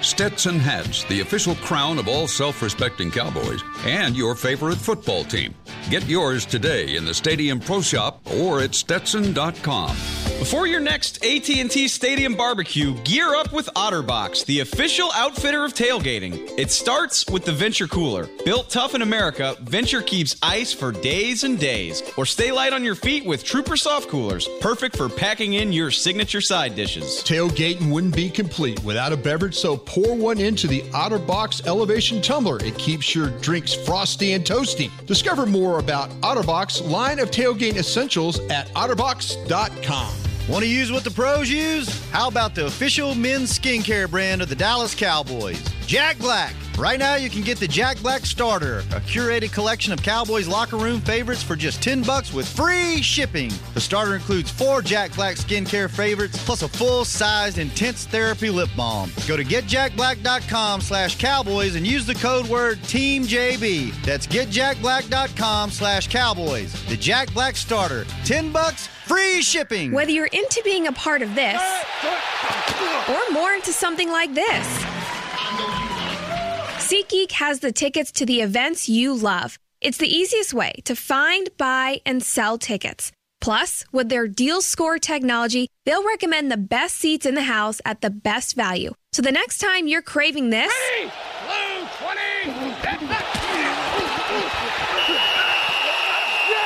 Stetson hats, the official crown of all self-respecting cowboys, and your favorite football team. Get yours today in the Stadium Pro Shop or at stetson.com. Before your next AT&T Stadium barbecue, gear up with OtterBox, the official outfitter of tailgating. It starts with the Venture Cooler. Built tough in America, Venture keeps ice for days and days. Or stay light on your feet with Trooper Soft Coolers, perfect for packing in your signature side dishes. Tailgating wouldn't be complete without a beverage, so pour one into the OtterBox Elevation Tumbler. It keeps your drinks frosty and toasty. Discover more about OtterBox line of tailgate essentials at otterbox.com. Want to use what the pros use? How about the official men's skincare brand of the Dallas Cowboys? Jack Black. Right now, you can get the Jack Black Starter, a curated collection of Cowboys locker room favorites for just 10 bucks with free shipping. The starter includes four Jack Black skincare favorites plus a full-sized intense therapy lip balm. Go to getjackblack.com slash cowboys and use the code word TEAMJB. That's getjackblack.com slash cowboys. The Jack Black Starter. 10 bucks, free shipping. Whether you're into being a part of this or more into something like this, SeatGeek has the tickets to the events you love. It's the easiest way to find, buy, and sell tickets. Plus, with their deal score technology, they'll recommend the best seats in the house at the best value. So the next time you're craving this,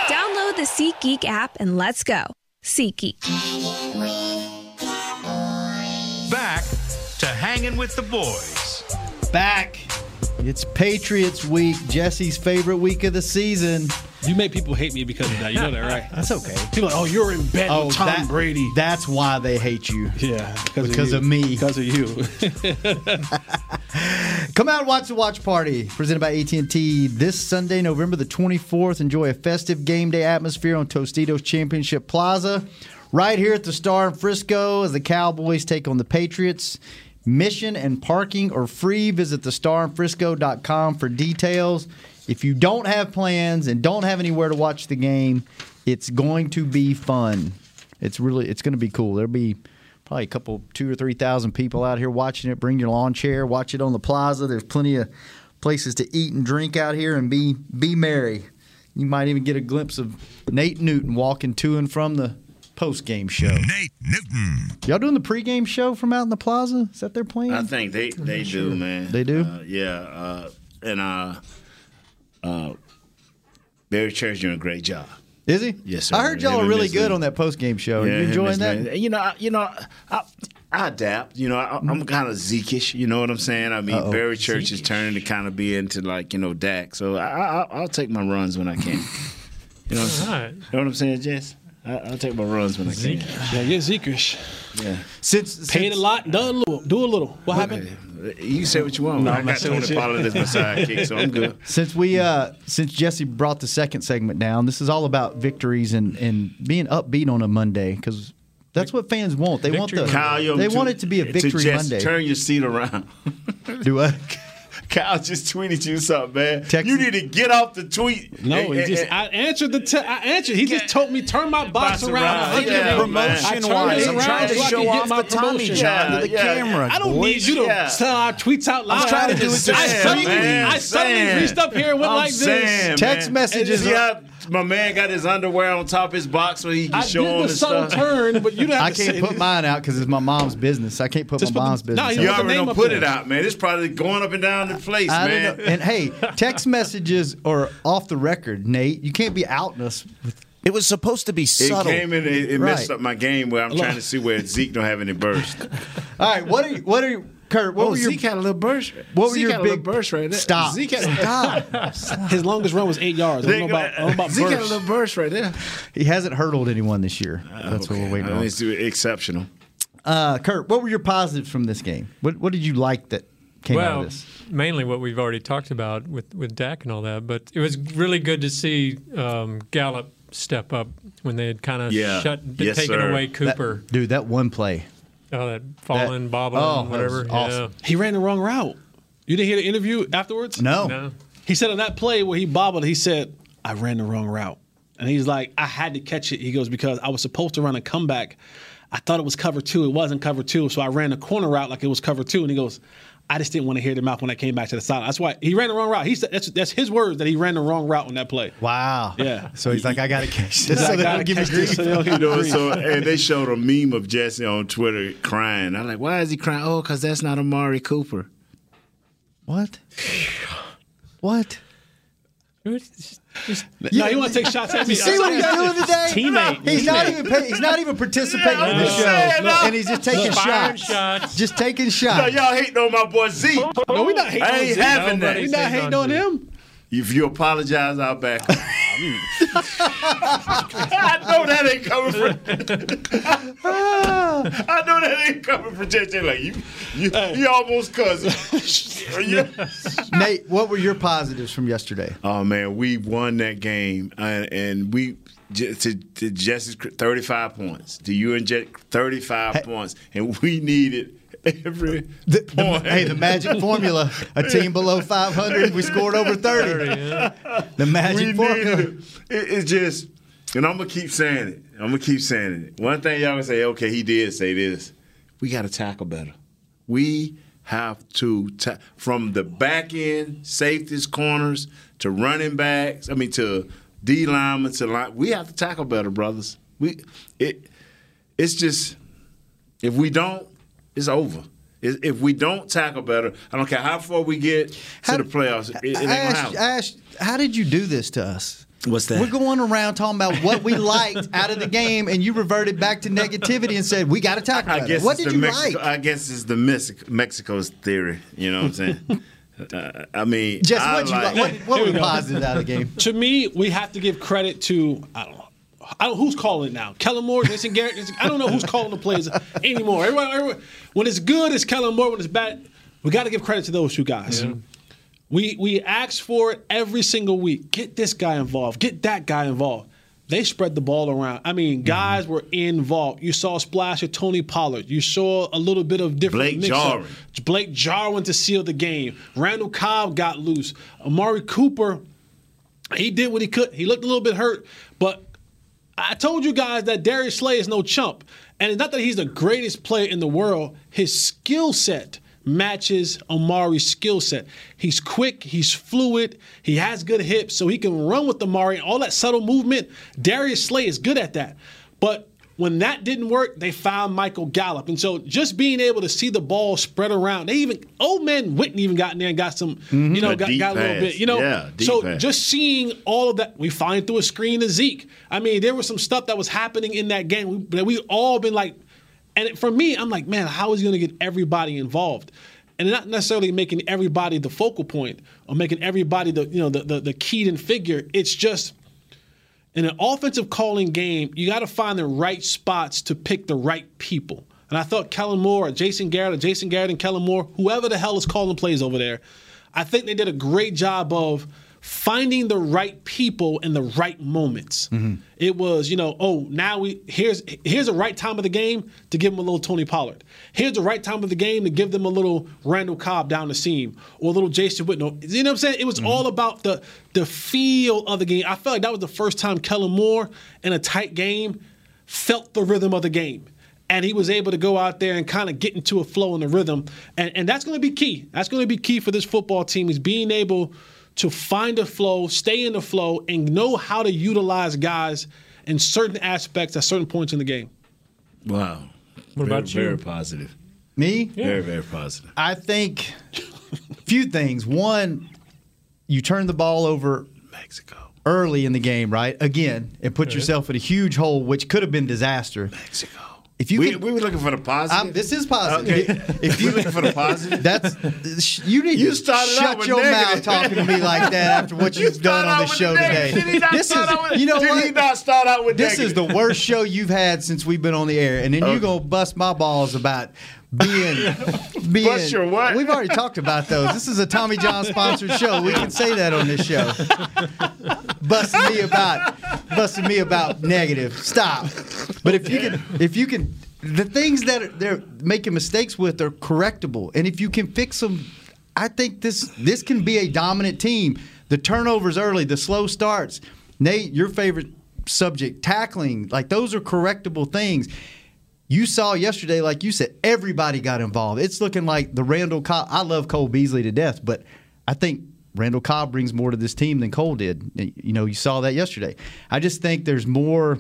download the SeatGeek app and let's go. SeatGeek. Back to hanging with the boys. Back. It's Patriots week, Jesse's favorite week of the season. You make people hate me because of that. You know that, right? That's okay. People are like, oh, you're in bed oh, with Tom that- Brady. That's why they hate you. Yeah, because of, me. Because of you. Come out and watch the watch party presented by AT&T this Sunday, November the 24th. Enjoy a festive game day atmosphere on Tostitos Championship Plaza. Right here at the Star in Frisco as the Cowboys take on the Patriots. Mission and parking are free. Visit thestarinfrisco.com for details. If you don't have plans and don't have anywhere to watch the game, it's going to be fun. It's really it's going to be cool. There'll be probably a couple, two or three thousand people out here watching it. Bring your lawn chair, watch it on the plaza. There's plenty of places to eat and drink out here and be be merry. You might even get a glimpse of Nate Newton walking to and from the post game show. Nate Newton. Y'all doing the pregame show from out in the plaza? Is that their plan? I think they they do, man. They do? Uh, yeah, uh, and uh, uh, Barry Church doing a great job. Is he? Yes, sir. I heard y'all are really good Lee. on that post game show. Yeah, Are you enjoying that? Miss Lee. You know, I, you know, I, I adapt. You know, I, I'm kind of Zekish. You know what I'm saying? I mean, Uh-oh. Barry Church is turning to kind of be into like you know Dak. So I, I, I'll take my runs when I can. You know what I'm saying? All right. You know what I'm saying, Jess? I, I'll take my runs when I can. Yeah, get Zekerish. Yeah. Since paid a lot, done a little, do a little. What happened? You say what you want. No, I I'm got messing Tony with you. Pollard as my sidekick, so I'm good. Since we uh since Jesse brought the second segment down, this is all about victories and and being upbeat on a Monday because that's what fans want. They want the Kyle, they to- want it to be a to victory Jess, Monday. Turn your seat around. Do what? Kyle just tweeted you something, man. You need to get off the tweet. No, And- he just and- I answered the te- I answered. He just told me turn my box Box around. around. 180. Yeah, I turned man. it I'm trying to so show off my the Tommy promotion. John to the Yeah, camera, I don't boys. need you to Yeah. sell our tweets out loud. I'm trying to do it I just saying, suddenly. I suddenly Saying. reached up here and went I'm like this. saying, Text messages And see are- how my man got his underwear on top of his box so he can I show did him the and subtle stuff. turn, but you don't have I to can't say put mine out because it's my mom's business. I can't put Just my put the- mom's business. Nah, out. You already don't put it out, man. It's probably going up and down the place, I man. And hey, text messages are off the record, Nate. You can't be outing us. With, It was supposed to be subtle. It came in. It, it messed up my game where I'm trying to see where Zeke don't have any burst. all right, what are you, what are you, Kurt? What oh, were your Zeke had a little burst. what were Zeke your had big little burst right there. Stop. Zeke had, Stop. His longest run was eight yards. I don't know about, I don't know about Zeke had a little burst right there. He hasn't hurdled anyone this year. That's what we're waiting I on. mean, it's exceptional. Uh, Kurt, what were your positives from this game? What What did you like that came out of this? mainly what we've already talked about with, with Dak and all that, but it was really good to see um, Gallup step up when they had kind of Yeah. shut, Yes, taken sir. away That- Cooper. dude, that one play. Oh, that falling, bobbling, oh, whatever. was awesome. He ran the wrong route. You didn't hear the interview afterwards? No. No. He said on that play where he bobbled, he said, I ran the wrong route. And he's like, I had to catch it. He goes, because I was supposed to run a comeback. I thought it was cover two. It wasn't cover two. So I ran the corner route like it was cover two. And he goes, I just didn't want to hear them mouth when I came back to the side. That's why he ran the wrong route. He said that's, that's his words that he ran the wrong route on that play. Wow. Yeah. So he's like, I got to catch this. So they don't gotta give me catch this grief. so they don't give You know, so and they showed a meme of Jesse on Twitter crying. I'm like, why is he crying? Oh, because that's not Amari Cooper. What? What? No, you want to take shots at me? You see what he's doing today? Teammate. He's not even pay, he's not even participating in the I'm show, saying, no. and he's just taking shots. shots. Just taking shots. No, y'all hating on my boy Z. No, we not hating I on ain't Zeke. having that. We not hating on him. If you apologize, I'll back. Up. I know that ain't coming from. I know that ain't coming from JJ. Like you, you, you almost cousin. You- Nate, what were your positives from yesterday? Oh man, we won that game, and, and we to, to Jesse's thirty-five points. To you and Jet, thirty-five points, and we needed every The, the- hey, the magic formula: a team below 500, we scored over 30. The magic we formula. It. It, it's just, and I'm gonna keep saying it. I'm gonna keep saying it. One thing y'all gonna say, okay, he did say this. We got to tackle better. We have to ta- from the back end, safeties, corners to running backs. I mean to D linemen to line. We have to tackle better, brothers. We it. It's just if we don't, it's over. If if we don't tackle better, I don't care how far we get to the playoffs. It, it ain't I gonna asked, happen. I asked, how did you do this to us? What's that? We're going around talking about what we liked out of the game, and you reverted back to negativity and said we got to tackle I better. guess What did you Mexico, like? I guess it's the Mexico, Mexico's theory. You know what I'm saying? uh, I mean, Jess, I what you like? What, what were we go. positives out of the game? To me, we have to give credit to I don't know. I don't, who's calling it now? Kellen Moore, Jason Garrett. I don't know who's calling the plays anymore. When it's good, it's Kellen Moore. When it's bad, we got to give credit to those two guys. We we ask for it every single week. Get this guy involved. Get that guy involved. They spread the ball around. I mean, mm-hmm. guys were involved. You saw a splash of Tony Pollard. You saw a little bit of different Blake mix-up. Jarwin. Blake Jarwin to seal the game. Randall Cobb got loose. Amari Cooper, he did what he could. He looked a little bit hurt, but I told you guys that Darius Slay is no chump. And it's not that he's the greatest player in the world. His skill set matches Amari's skill set. He's quick, he's fluid, he has good hips, so he can run with Amari. And all that subtle movement, Darius Slay is good at that. But when that didn't work, they found Michael Gallup. And so just being able to see the ball spread around, they even old man Witten even got in there and got some, mm-hmm. you know, A got, got a little bit, you know. Yeah, so pass. just seeing all of that, we finally threw a screen to Zeke. I mean, there was some stuff that was happening in that game that we all been like, and it- for me, I'm like, man, how is he going to get everybody involved? And not necessarily making everybody the focal point or making everybody the you know the the, the keyed in figure. It's just in an offensive calling game, you got to find the right spots to pick the right people. And I thought Kellen Moore, or Jason Garrett, or Jason Garrett and Kellen Moore, whoever the hell is calling plays over there, I think they did a great job of finding the right people in the right moments. Mm-hmm. It was, you know, oh, now we here's here's the right time of the game to give them a little Tony Pollard. Here's the right time of the game to give them a little Randall Cobb down the seam or a little Jason Witten. You know what I'm saying? It was mm-hmm. all about the the feel of the game. I felt like that was the first time Kellen Moore in a tight game felt the rhythm of the game. And he was able to go out there and kind of get into a flow and a rhythm. And, and that's going to be key. That's going to be key for this football team is being able to find a flow, stay in the flow, and know how to utilize guys in certain aspects at certain points in the game. Wow. What very, about you? Very positive. Me? Yeah. Very, very positive. I think a few things. One, you turn the ball over Mexico early in the game, right? Again, and put Okay. yourself in a huge hole, which could have been disaster. Mexico. If you we, can, we were looking for the positive. I'm- this is positive. Okay. If you looking for the positive, that's you need You to started shut your negative. mouth talking to me like that after what You you've done on the show the today. negative. Did he not This is, with- you know did what? he not start out with This is the worst show you've had since we've been on the air, and then you're gonna bust my balls about being being. Bust your what? We've already talked about those. This is a Tommy John sponsored show. We can say that on this show. busting me about busting me about negative. Stop. But if you can if you can the things that they're making mistakes with are correctable. And if you can fix them, I think this this can be a dominant team. The turnovers early, the slow starts. Nate, your favorite subject, tackling, like those are correctable things. You saw yesterday, like you said, everybody got involved. It's looking like the Randall Cobb. I love Cole Beasley to death, but I think Randall Cobb brings more to this team than Cole did. You know, you saw that yesterday. I just think there's more.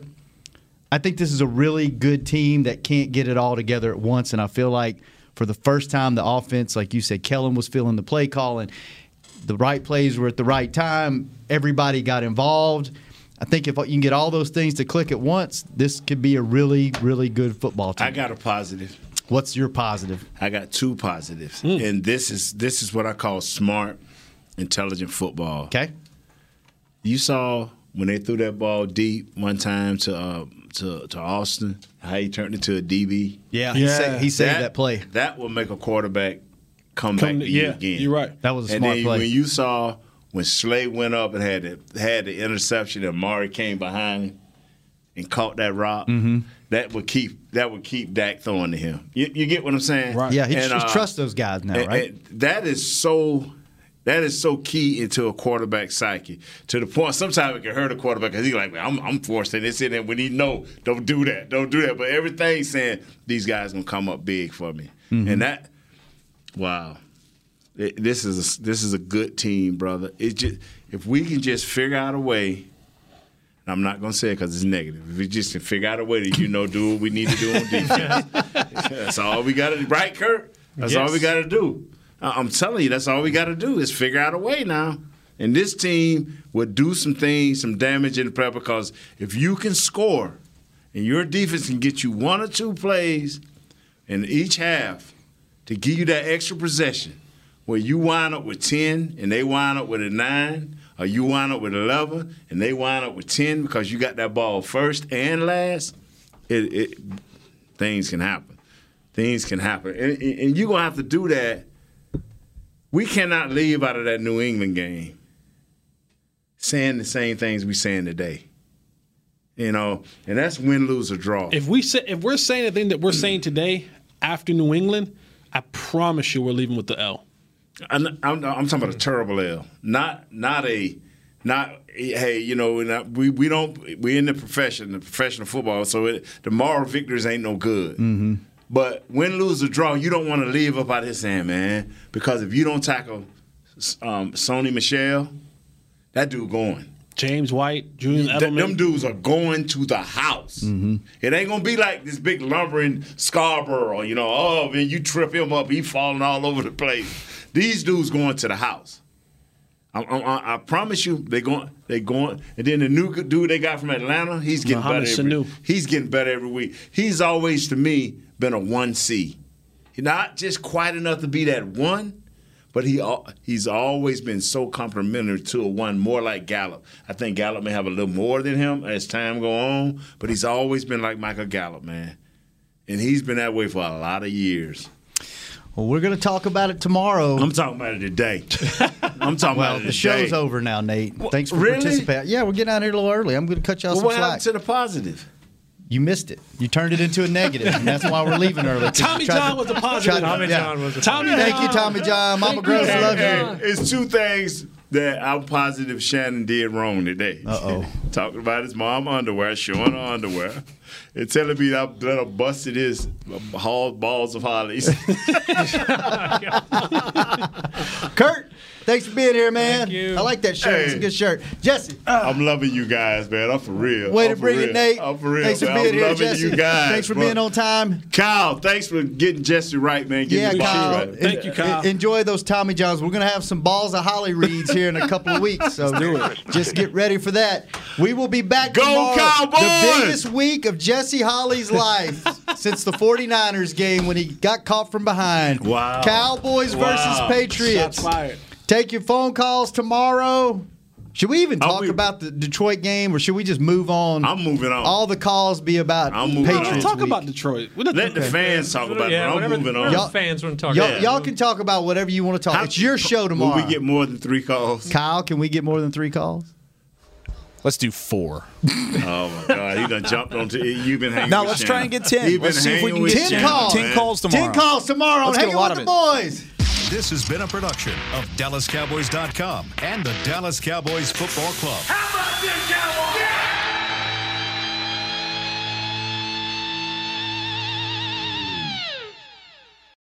I think this is a really good team that can't get it all together at once, and I feel like for the first time, the offense, like you said, Kellen was feeling the play call, and the right plays were at the right time. Everybody got involved. I think if you can get all those things to click at once, this could be a really, really good football team. I got a positive. What's your positive? I got two positives, and this is this is what I call smart, intelligent football. Okay. You saw when they threw that ball deep one time to uh, to to Austin, how he turned it to a DB. Yeah, he sa- he saved that play. That will make a quarterback come, Come- back to you yeah, again. you're right. That was a and smart then play. when you saw when Slay went up and had the, had the interception, and Mari came behind him and caught that rock. Mhm. That would keep that would keep Dak throwing to him. You, you get what I'm saying? Yeah, he, And, he uh, trusts those guys now, and- right? and that is so. That is so key into a quarterback psyche to the point. Sometimes it can hurt a quarterback because he's like, "I'm, I'm forcing this in," there when he know, don't do that, don't do that. But everything's saying these guys gonna come up big for me, Mhm. and that, wow, It- this is a, this is a good team, brother. It just if we can just figure out a way. and I'm not gonna say it because it's negative. If we just can figure out a way to you know do what we need to do on defense, that's all we got to do. right, Kurt. That's all we got to do. I'm telling you, that's all we got to do is figure out a way now. And this team would do some things, some damage in the prep because if you can score and your defense can get you one or two plays in each half to give you that extra possession where you wind up with 10 and they wind up with a 9 or you wind up with 11 and they wind up with 10 because you got that ball first and last, it, it things can happen. Things can happen. And, and you're going to have to do that. We cannot leave out of that New England game saying the same things we saying today. You know, and that's win, lose, or draw. If we say if we're saying the thing that we're saying today after New England, I promise you we're leaving with the L. I'm, I'm, I'm talking about a terrible L, not not a not hey you know we're not- we we don't we in the profession the professional football so it, the moral victories ain't no good. Mm-hmm. But win, lose, or draw, you don't want to leave up out of this hand, man. Because if you don't tackle um, Sony Michel, that dude going. James White, Julian Th- them dudes are going to the house. Mm-hmm. It ain't gonna be like this big lumbering Scarbrough, you know. Oh, man, you trip him up, he falling all over the place. These dudes going to the house. I, I, I promise you, they going, they going. And then the new dude they got from Atlanta, he's getting Mohamed better. Every, Sanu. he's getting better every week. He's always to me been a one C, not just quite enough to be that one, but he he's always been so complimentary to a one more like Gallup. I think Gallup may have a little more than him as time go on, but he's always been like Michael Gallup, man, and he's been that way for a lot of years. Well, we're going to talk about it tomorrow. I'm talking about it today. I'm talking well, about it the today. show's over now, Nate. Thanks for really? participating. Yeah, we're getting out here a little early. I'm going to cut y'all Well, some what slack. happened to the positive? You missed it. You turned it into a negative, and that's why we're leaving early. Tommy John to- was a positive. to- Tommy yeah. John was a Tommy Thank you, Tommy John. Mama Thank Gross you. loves Hey, you. It's two things that I'm positive Shannon did wrong today. Uh oh. Talking about his mom underwear, showing her underwear, and telling me that that I busted his hall balls of hollies. Kurt, thanks for being here, man. Thank you. I like that shirt. It's a good shirt. Jesse, I'm loving you guys, man. I'm for real. way I'm to for bring real. it, Nate. I'm for real. Thanks for being I'm here, loving Jesse. you guys. Thanks for bro. being on time. Kyle, thanks for getting Jesse right, man. Getting Yeah, the Kyle. right. Thank you, Kyle. En- Enjoy those Tommy Johns. We're going to have some balls of holly reads here in a couple of weeks. So do it. just get ready for that. We will be back Go tomorrow. Cowboys! The biggest week of Jesse Holley's life since the 49ers game when he got caught from behind. Wow. Cowboys versus Patriots. Take your phone calls tomorrow. Should we even talk we- about the Detroit game or should we just move on? I'm moving on. All the calls be about I'm moving on. Patriots. Talk week. about Detroit. We don't- Let the fans talk about yeah, it. but I'm moving whatever on. the fans want to talk Y'all, about. y'all can talk about whatever you want to talk. How- it's your show tomorrow. Will we get more than three calls? Kyle, can we get more than three calls? Let's do four. Oh my God, he done jumped onto You've been hanging. Now with let's Shannon. try and get 10. He been Let's see if we can get Ten Shannon, calls. man. 10 calls tomorrow. Ten calls tomorrow. Let's on get a Hanging lot with of the it. boys. This has been a production of DallasCowboys.com and the Dallas Cowboys Football Club. How about this, Cowboys?